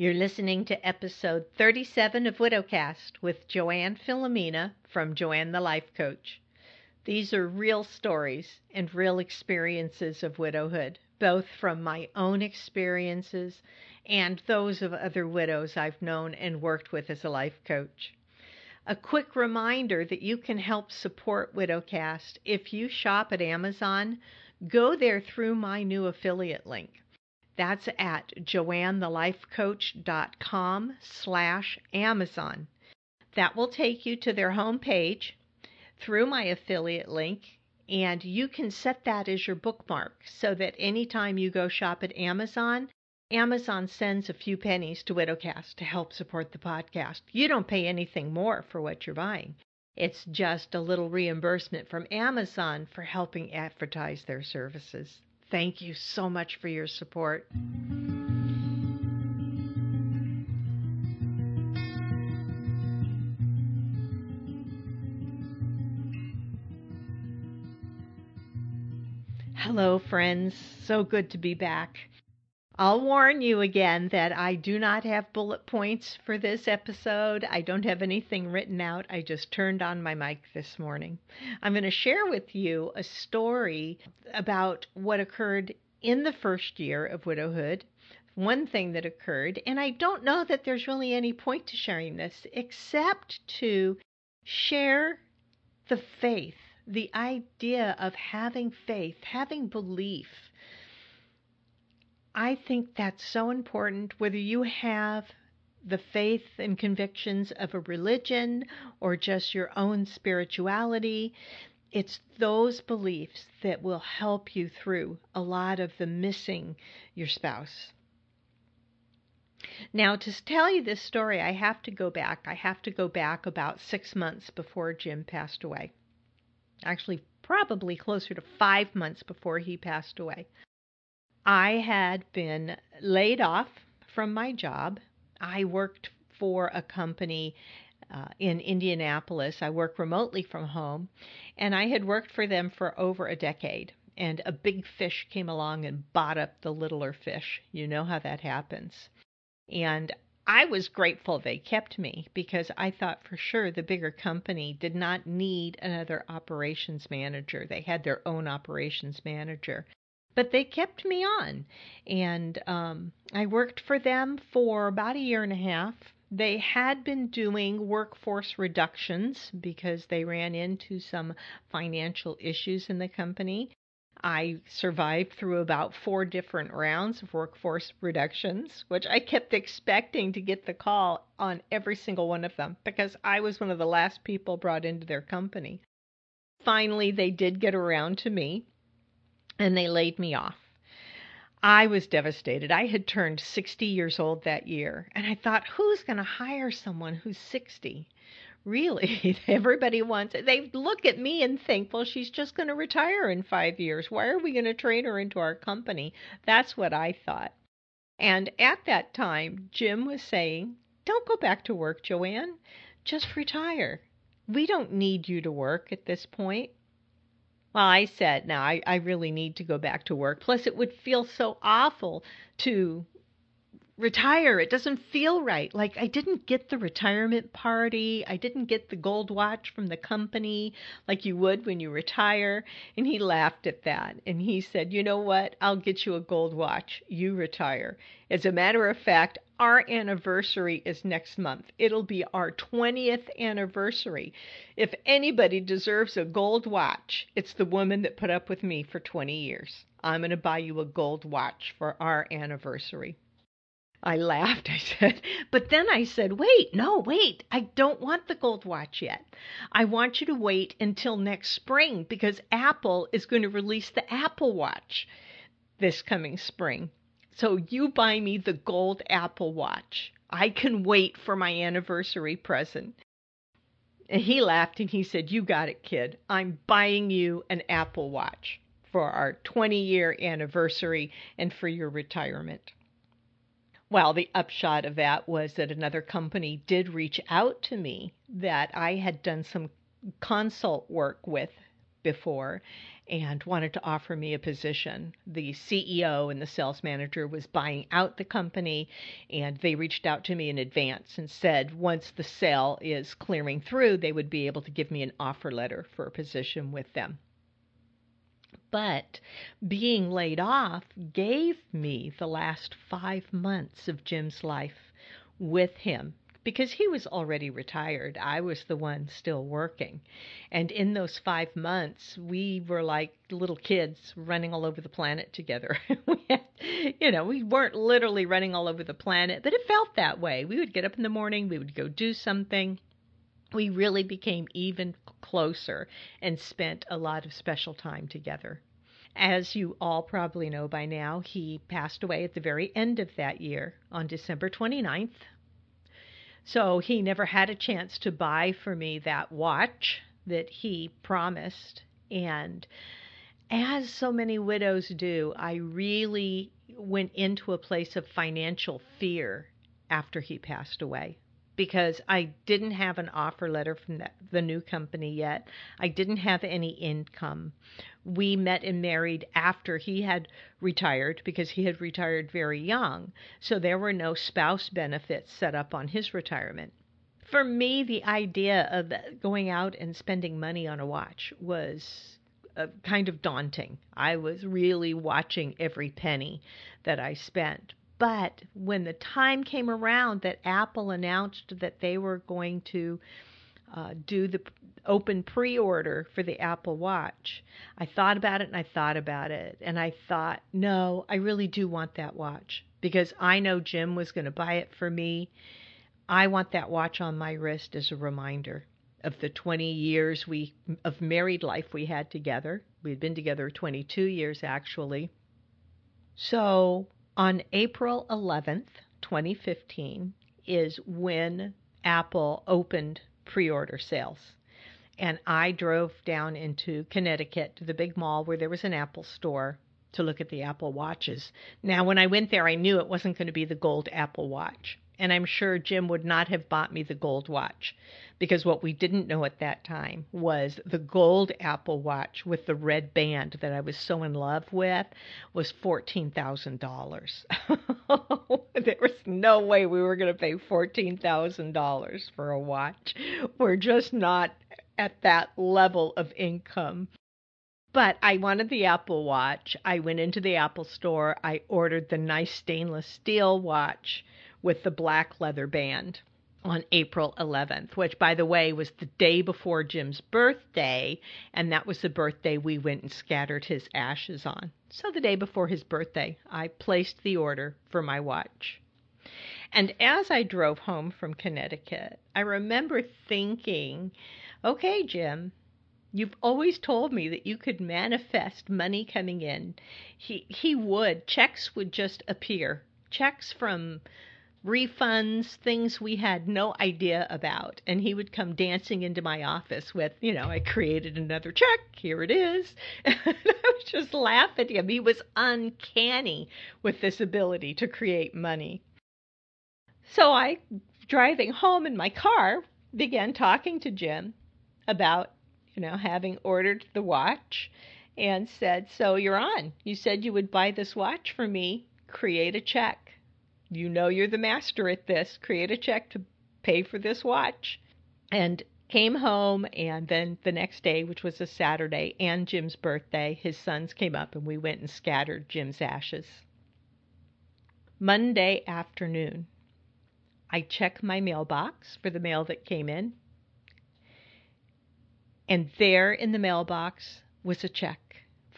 You're listening to episode 37 of Widowcast with Joanne Filomena from Joanne the Life Coach. These are real stories and real experiences of widowhood, both from my own experiences and those of other widows I've known and worked with as a life coach. A quick reminder that you can help support Widowcast if you shop at Amazon. Go there through my new affiliate link. That's at joannethelifecoach.com slash Amazon. That will take you to their homepage through my affiliate link, and you can set that as your bookmark so that anytime you go shop at Amazon, Amazon sends a few pennies to Widowcast to help support the podcast. You don't pay anything more for what you're buying. It's just a little reimbursement from Amazon for helping advertise their services. Thank you so much for your support. Hello, friends. So good to be back. I'll warn you again that I do not have bullet points for this episode. I don't have anything written out. I just turned on my mic this morning. I'm going to share with you a story about what occurred in the first year of widowhood. One thing that occurred, and I don't know that there's really any point to sharing this except to share the faith, the idea of having faith, having belief I think that's so important, whether you have the faith and convictions of a religion or just your own spirituality. It's those beliefs that will help you through a lot of the missing your spouse. Now, to tell you this story, I have to go back. I have to go back about six months before Jim passed away. Actually, probably closer to five months before he passed away. I had been laid off from my job. I worked for a company uh, in Indianapolis. I work remotely from home, and I had worked for them for over a decade. And a big fish came along and bought up the littler fish. You know how that happens. And I was grateful they kept me because I thought for sure the bigger company did not need another operations manager. They had their own operations manager but they kept me on. And um, I worked for them for about a year and a half. They had been doing workforce reductions because they ran into some financial issues in the company. I survived through about four different rounds of workforce reductions, which I kept expecting to get the call on every single one of them because I was one of the last people brought into their company. Finally, they did get around to me and they laid me off. I was devastated. I had turned 60 years old that year, and I thought, who's going to hire someone who's 60? Really, everybody wants it. They look at me and think, well, she's just going to retire in five years. Why are we going to train her into our company? That's what I thought. And at that time, Jim was saying, don't go back to work, Joanne. Just retire. We don't need you to work at this point. Well, I said, now I, I really need to go back to work. Plus, it would feel so awful to retire. It doesn't feel right. Like I didn't get the retirement party. I didn't get the gold watch from the company like you would when you retire. And he laughed at that. And he said, You know what? I'll get you a gold watch. You retire. As a matter of fact, our anniversary is next month. It'll be our 20th anniversary. If anybody deserves a gold watch, it's the woman that put up with me for 20 years. I'm going to buy you a gold watch for our anniversary. I laughed. I said, but then I said, wait, no, wait. I don't want the gold watch yet. I want you to wait until next spring because Apple is going to release the Apple Watch this coming spring. So you buy me the gold Apple Watch. I can wait for my anniversary present. And he laughed and he said, You got it, kid. I'm buying you an Apple Watch for our 20 year anniversary and for your retirement. Well, the upshot of that was that another company did reach out to me that I had done some consult work with before and wanted to offer me a position. The CEO and the sales manager was buying out the company, and they reached out to me in advance and said once the sale is clearing through, they would be able to give me an offer letter for a position with them. But being laid off gave me the last five months of Jim's life with him because he was already retired. I was the one still working. And in those five months, we were like little kids running all over the planet together. you know, we weren't literally running all over the planet, but it felt that way. We would get up in the morning, we would go do something. We really became even closer and spent a lot of special time together. As you all probably know by now, he passed away at the very end of that year on December 29th, so he never had a chance to buy for me that watch that he promised. And as so many widows do, I really went into a place of financial fear after he passed away because I didn't have an offer letter from the, the, new company yet. I didn't have any income. We met and married after he had retired because he had retired very young. So there were no spouse benefits set up on his retirement. For me, the idea of going out and spending money on a watch was uh, kind of daunting. I was really watching every penny that I spent. But when the time came around that Apple announced that they were going to uh, do the open pre order for the Apple Watch, I thought about it and I thought about it. And I thought, no, I really do want that watch because I know Jim was going to buy it for me. I want that watch on my wrist as a reminder of the 20 years we of married life we had together. We'd been together 22 years actually. So on April 11th, 2015, is when Apple opened pre order sales. And I drove down into Connecticut to the big mall where there was an Apple store to look at the Apple Watches. Now, when I went there, I knew it wasn't going to be the gold Apple Watch and I'm sure Jim would not have bought me the gold watch because what we didn't know at that time was the gold Apple Watch with the red band that I was so in love with was $14,000. there was no way we were going to pay $14,000 for a watch. We're just not at that level of income. But I wanted the Apple Watch. I went into the Apple store. I ordered the nice stainless steel watch with the black leather band on April 11th, which, by the way, was the day before Jim's birthday, and that was the birthday we went and scattered his ashes on. So, the day before his birthday, I placed the order for my watch. And as I drove home from Connecticut, I remember thinking, okay, Jim, You've always told me that you could manifest money coming in. He he would. Checks would just appear. Checks from refunds, things we had no idea about. And he would come dancing into my office with, you know, I created another check. Here it is. And I would just laugh at him. He was uncanny with this ability to create money. So I, driving home in my car, began talking to Jim about, you know, having ordered the watch and said, So you're on. You said you would buy this watch for me. Create a check. You know you're the master at this. Create a check to pay for this watch. And came home and then the next day which was a saturday and jim's birthday his sons came up and we went and scattered jim's ashes monday afternoon i check my mailbox for the mail that came in and there in the mailbox was a check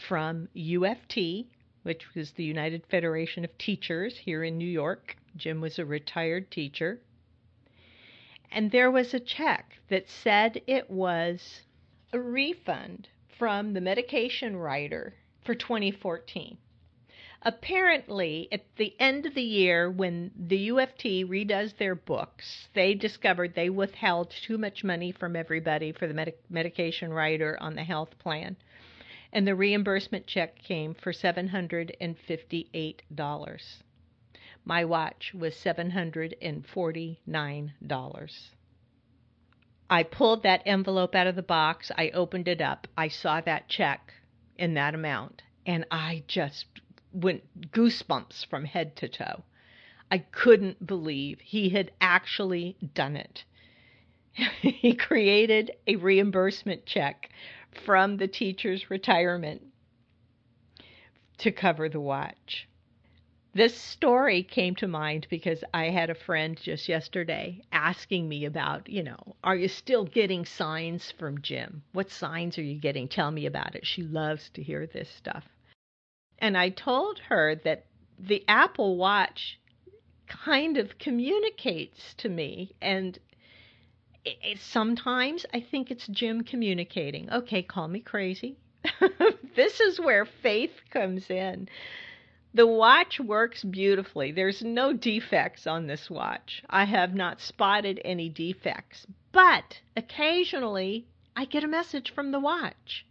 from UFT which was the United Federation of Teachers here in New York. Jim was a retired teacher. And there was a check that said it was a refund from the medication rider for 2014. Apparently, at the end of the year, when the UFT redoes their books, they discovered they withheld too much money from everybody for the med- medication rider on the health plan and the reimbursement check came for $758. My watch was $749. I pulled that envelope out of the box. I opened it up. I saw that check in that amount, and I just went goosebumps from head to toe. I couldn't believe he had actually done it. he created a reimbursement check from the teacher's retirement to cover the watch. This story came to mind because I had a friend just yesterday asking me about, you know, are you still getting signs from Jim? What signs are you getting? Tell me about it. She loves to hear this stuff. And I told her that the Apple Watch kind of communicates to me and it, it, sometimes I think it's Jim communicating. Okay, call me crazy. this is where faith comes in. The watch works beautifully. There's no defects on this watch. I have not spotted any defects, but occasionally I get a message from the watch.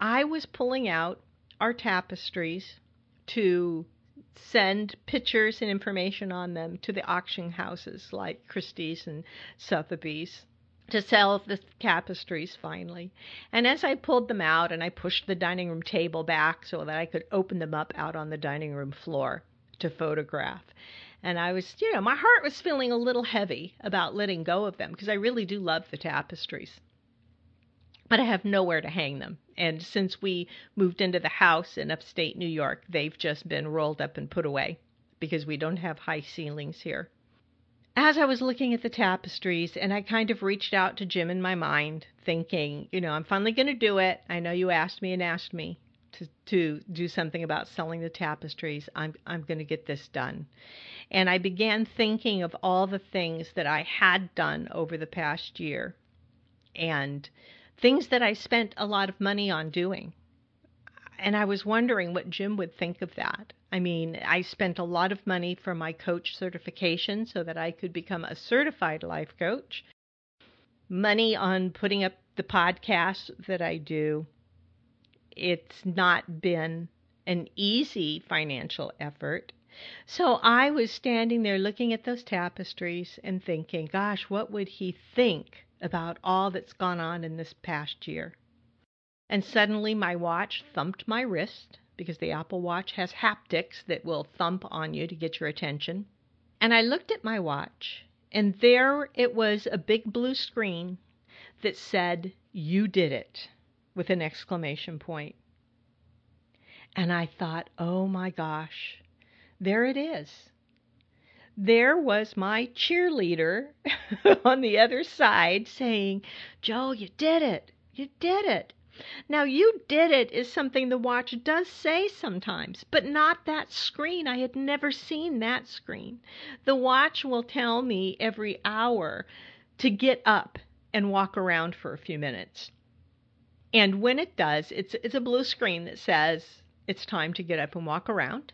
I was pulling out our tapestries to send pictures and information on them to the auction houses like Christie's and Sotheby's to sell the tapestries finally. And as I pulled them out and I pushed the dining room table back so that I could open them up out on the dining room floor to photograph. And I was, you know, my heart was feeling a little heavy about letting go of them because I really do love the tapestries. But I have nowhere to hang them. And since we moved into the house in upstate New York, they've just been rolled up and put away because we don't have high ceilings here as I was looking at the tapestries, and I kind of reached out to Jim in my mind, thinking, you know, I'm finally going to do it. I know you asked me and asked me to to do something about selling the tapestries. I'm I'm going to get this done. And I began thinking of all the things that I had done over the past year and things that I spent a lot of money on doing. And I was wondering what Jim would think of that. I mean, I spent a lot of money for my coach certification so that I could become a certified life coach, money on putting up the podcast that I do. It's not been an easy financial effort. So I was standing there looking at those tapestries and thinking, gosh, what would he think about all that's gone on in this past year? And suddenly my watch thumped my wrist because the Apple Watch has haptics that will thump on you to get your attention. And I looked at my watch, and there it was a big blue screen that said, You did it, with an exclamation point. And I thought, oh my gosh, there it is. There was my cheerleader on the other side saying, Joe, you did it. You did it. Now, you did it is something the watch does say sometimes, but not that screen. I had never seen that screen. The watch will tell me every hour to get up and walk around for a few minutes. And when it does, it's, it's a blue screen that says it's time to get up and walk around.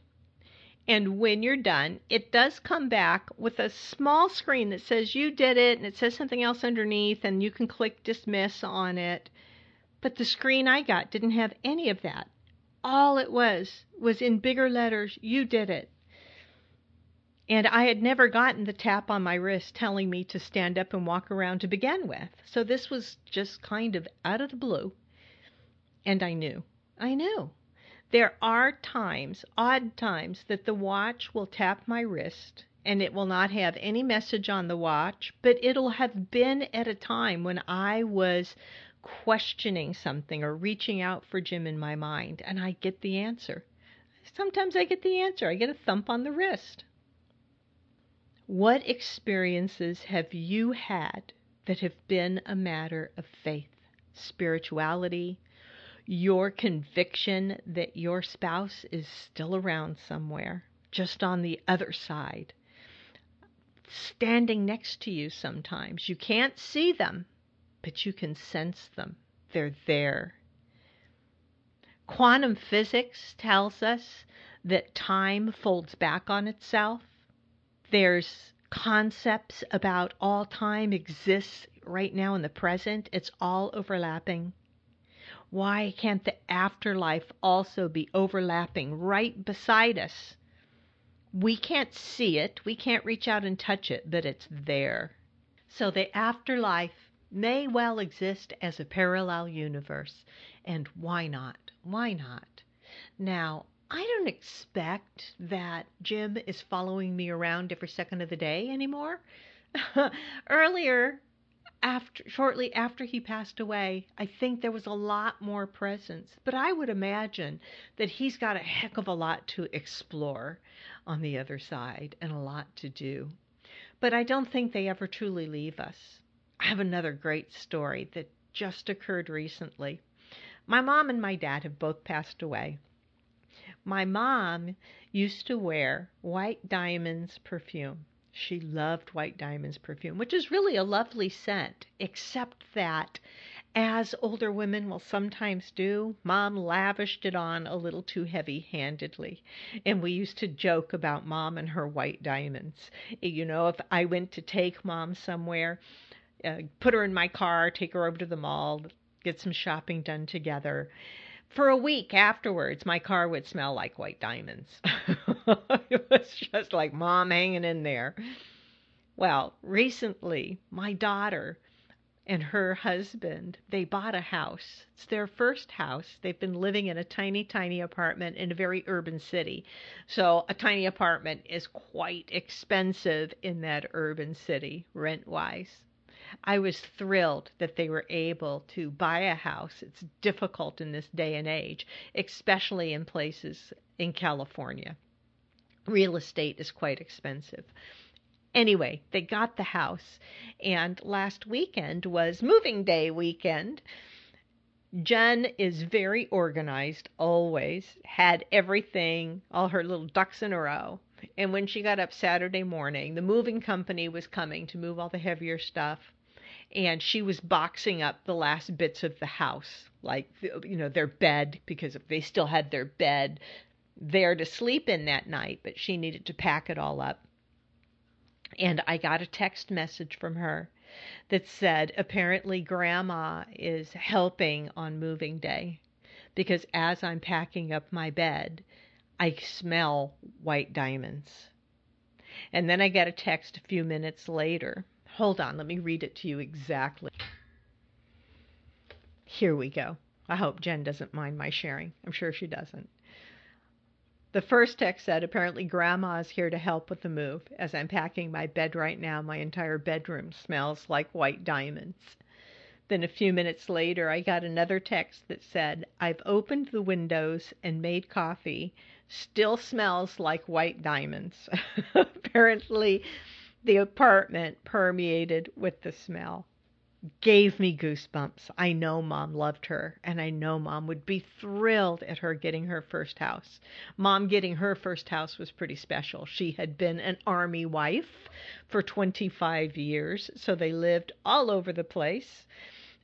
And when you're done, it does come back with a small screen that says you did it and it says something else underneath, and you can click dismiss on it but the screen I got didn't have any of that. All it was was in bigger letters, you did it. And I had never gotten the tap on my wrist telling me to stand up and walk around to begin with. So this was just kind of out of the blue. And I knew. I knew. There are times, odd times, that the watch will tap my wrist and it will not have any message on the watch, but it'll have been at a time when I was questioning something or reaching out for Jim in my mind, and I get the answer. Sometimes I get the answer, I get a thump on the wrist. What experiences have you had that have been a matter of faith, spirituality, your conviction that your spouse is still around somewhere, just on the other side, standing next to you sometimes? You can't see them, but you can sense them. They're there. Quantum physics tells us that time folds back on itself. There's concepts about all time exists right now in the present. It's all overlapping. Why can't the afterlife also be overlapping right beside us? We can't see it, we can't reach out and touch it, but it's there. So the afterlife may well exist as a parallel universe. And why not? Why not? Now, I don't expect that Jim is following me around every second of the day anymore. Earlier, after shortly after he passed away, I think there was a lot more presence. But I would imagine that he's got a heck of a lot to explore on the other side and a lot to do. But I don't think they ever truly leave us. I have another great story that just occurred recently. My mom and my dad have both passed away. My mom used to wear White Diamonds perfume. She loved White Diamonds perfume, which is really a lovely scent, except that, as older women will sometimes do, Mom lavished it on a little too heavy handedly. And we used to joke about Mom and her white diamonds. You know, if I went to take Mom somewhere, uh, put her in my car, take her over to the mall, get some shopping done together for a week afterwards, my car would smell like white diamonds. it was just like mom hanging in there. Well, recently, my daughter and her husband, they bought a house. It's their first house. They've been living in a tiny, tiny apartment in a very urban city. So, a tiny apartment is quite expensive in that urban city, rent wise. I was thrilled that they were able to buy a house. It's difficult in this day and age, especially in places in California. Real estate is quite expensive. Anyway, they got the house, and last weekend was moving day weekend. Jen is very organized, always, had everything, all her little ducks in a row. And when she got up Saturday morning, the moving company was coming to move all the heavier stuff and she was boxing up the last bits of the house, like you know their bed because they still had their bed there to sleep in that night, but she needed to pack it all up. And I got a text message from her that said apparently grandma is helping on moving day because as I'm packing up my bed, I smell white diamonds. And then I get a text a few minutes later Hold on, let me read it to you exactly. Here we go. I hope Jen doesn't mind my sharing. I'm sure she doesn't. The first text said, apparently grandma is here to help with the move. As I'm packing my bed right now, my entire bedroom smells like white diamonds. Then a few minutes later, I got another text that said, I've opened the windows and made coffee. Still smells like white diamonds. apparently, the apartment permeated with the smell. Gave me goosebumps. I know mom loved her, and I know mom would be thrilled at her getting her first house. Mom getting her first house was pretty special. She had been an army wife for 25 years, so they lived all over the place.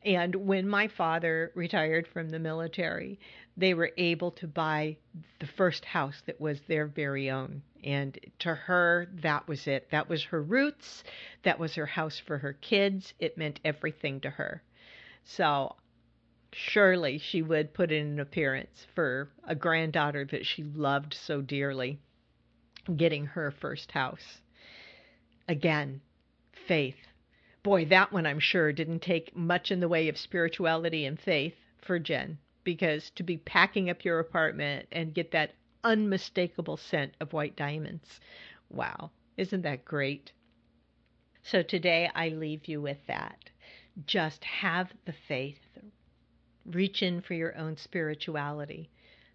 And when my father retired from the military, they were able to buy the first house that was their very own. And to her, that was it. That was her roots. That was her house for her kids. It meant everything to her. So surely she would put in an appearance for a granddaughter that she loved so dearly getting her first house. Again, faith. Boy, that one I'm sure didn't take much in the way of spirituality and faith for Jen because to be packing up your apartment and get that unmistakable scent of white diamonds. Wow, isn't that great? So today I leave you with that. Just have the faith. Reach in for your own spirituality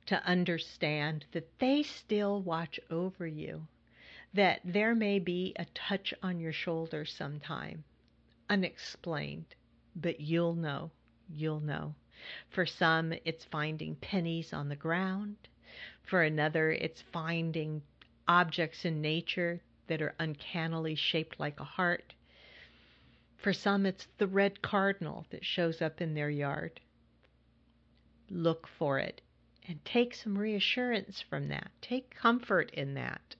to understand that they still watch over you, that there may be a touch on your shoulder sometime, unexplained, but you'll know, you'll know. For some, it's finding pennies on the ground. For another, it's finding objects in nature that are uncannily shaped like a heart. For some, it's the red cardinal that shows up in their yard. Look for it and take some reassurance from that. Take comfort in that.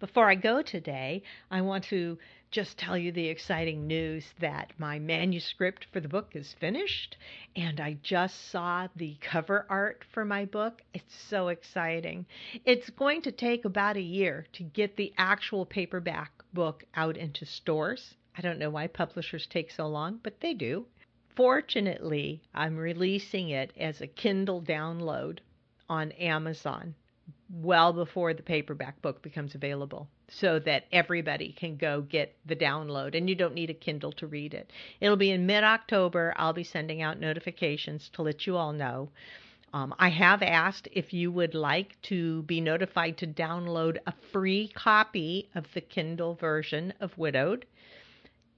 Before I go today, I want to just tell you the exciting news that my manuscript for the book is finished and I just saw the cover art for my book. It's so exciting. It's going to take about a year to get the actual paperback book out into stores. I don't know why publishers take so long, but they do. Fortunately, I'm releasing it as a Kindle download on Amazon well before the paperback book becomes available so that everybody can go get the download and you don't need a Kindle to read it. It'll be in mid October. I'll be sending out notifications to let you all know. Um, I have asked if you would like to be notified to download a free copy of the Kindle version of Widowed.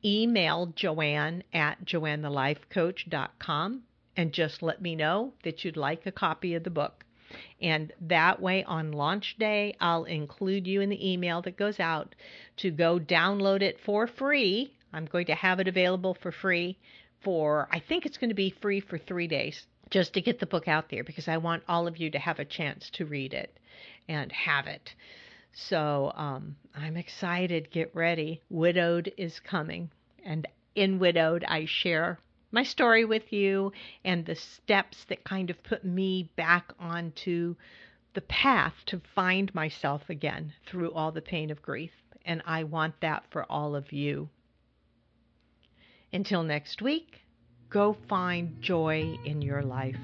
Email Joanne at joannethelifecoach.com and just let me know that you'd like a copy of the book. And that way, on launch day, I'll include you in the email that goes out to go download it for free. I'm going to have it available for free for, I think it's going to be free for three days just to get the book out there because I want all of you to have a chance to read it and have it. So um, I'm excited. Get ready. Widowed is coming. And in Widowed, I share my story with you and the steps that kind of put me back onto the path to find myself again through all the pain of grief. And I want that for all of you. Until next week, go find joy in your life.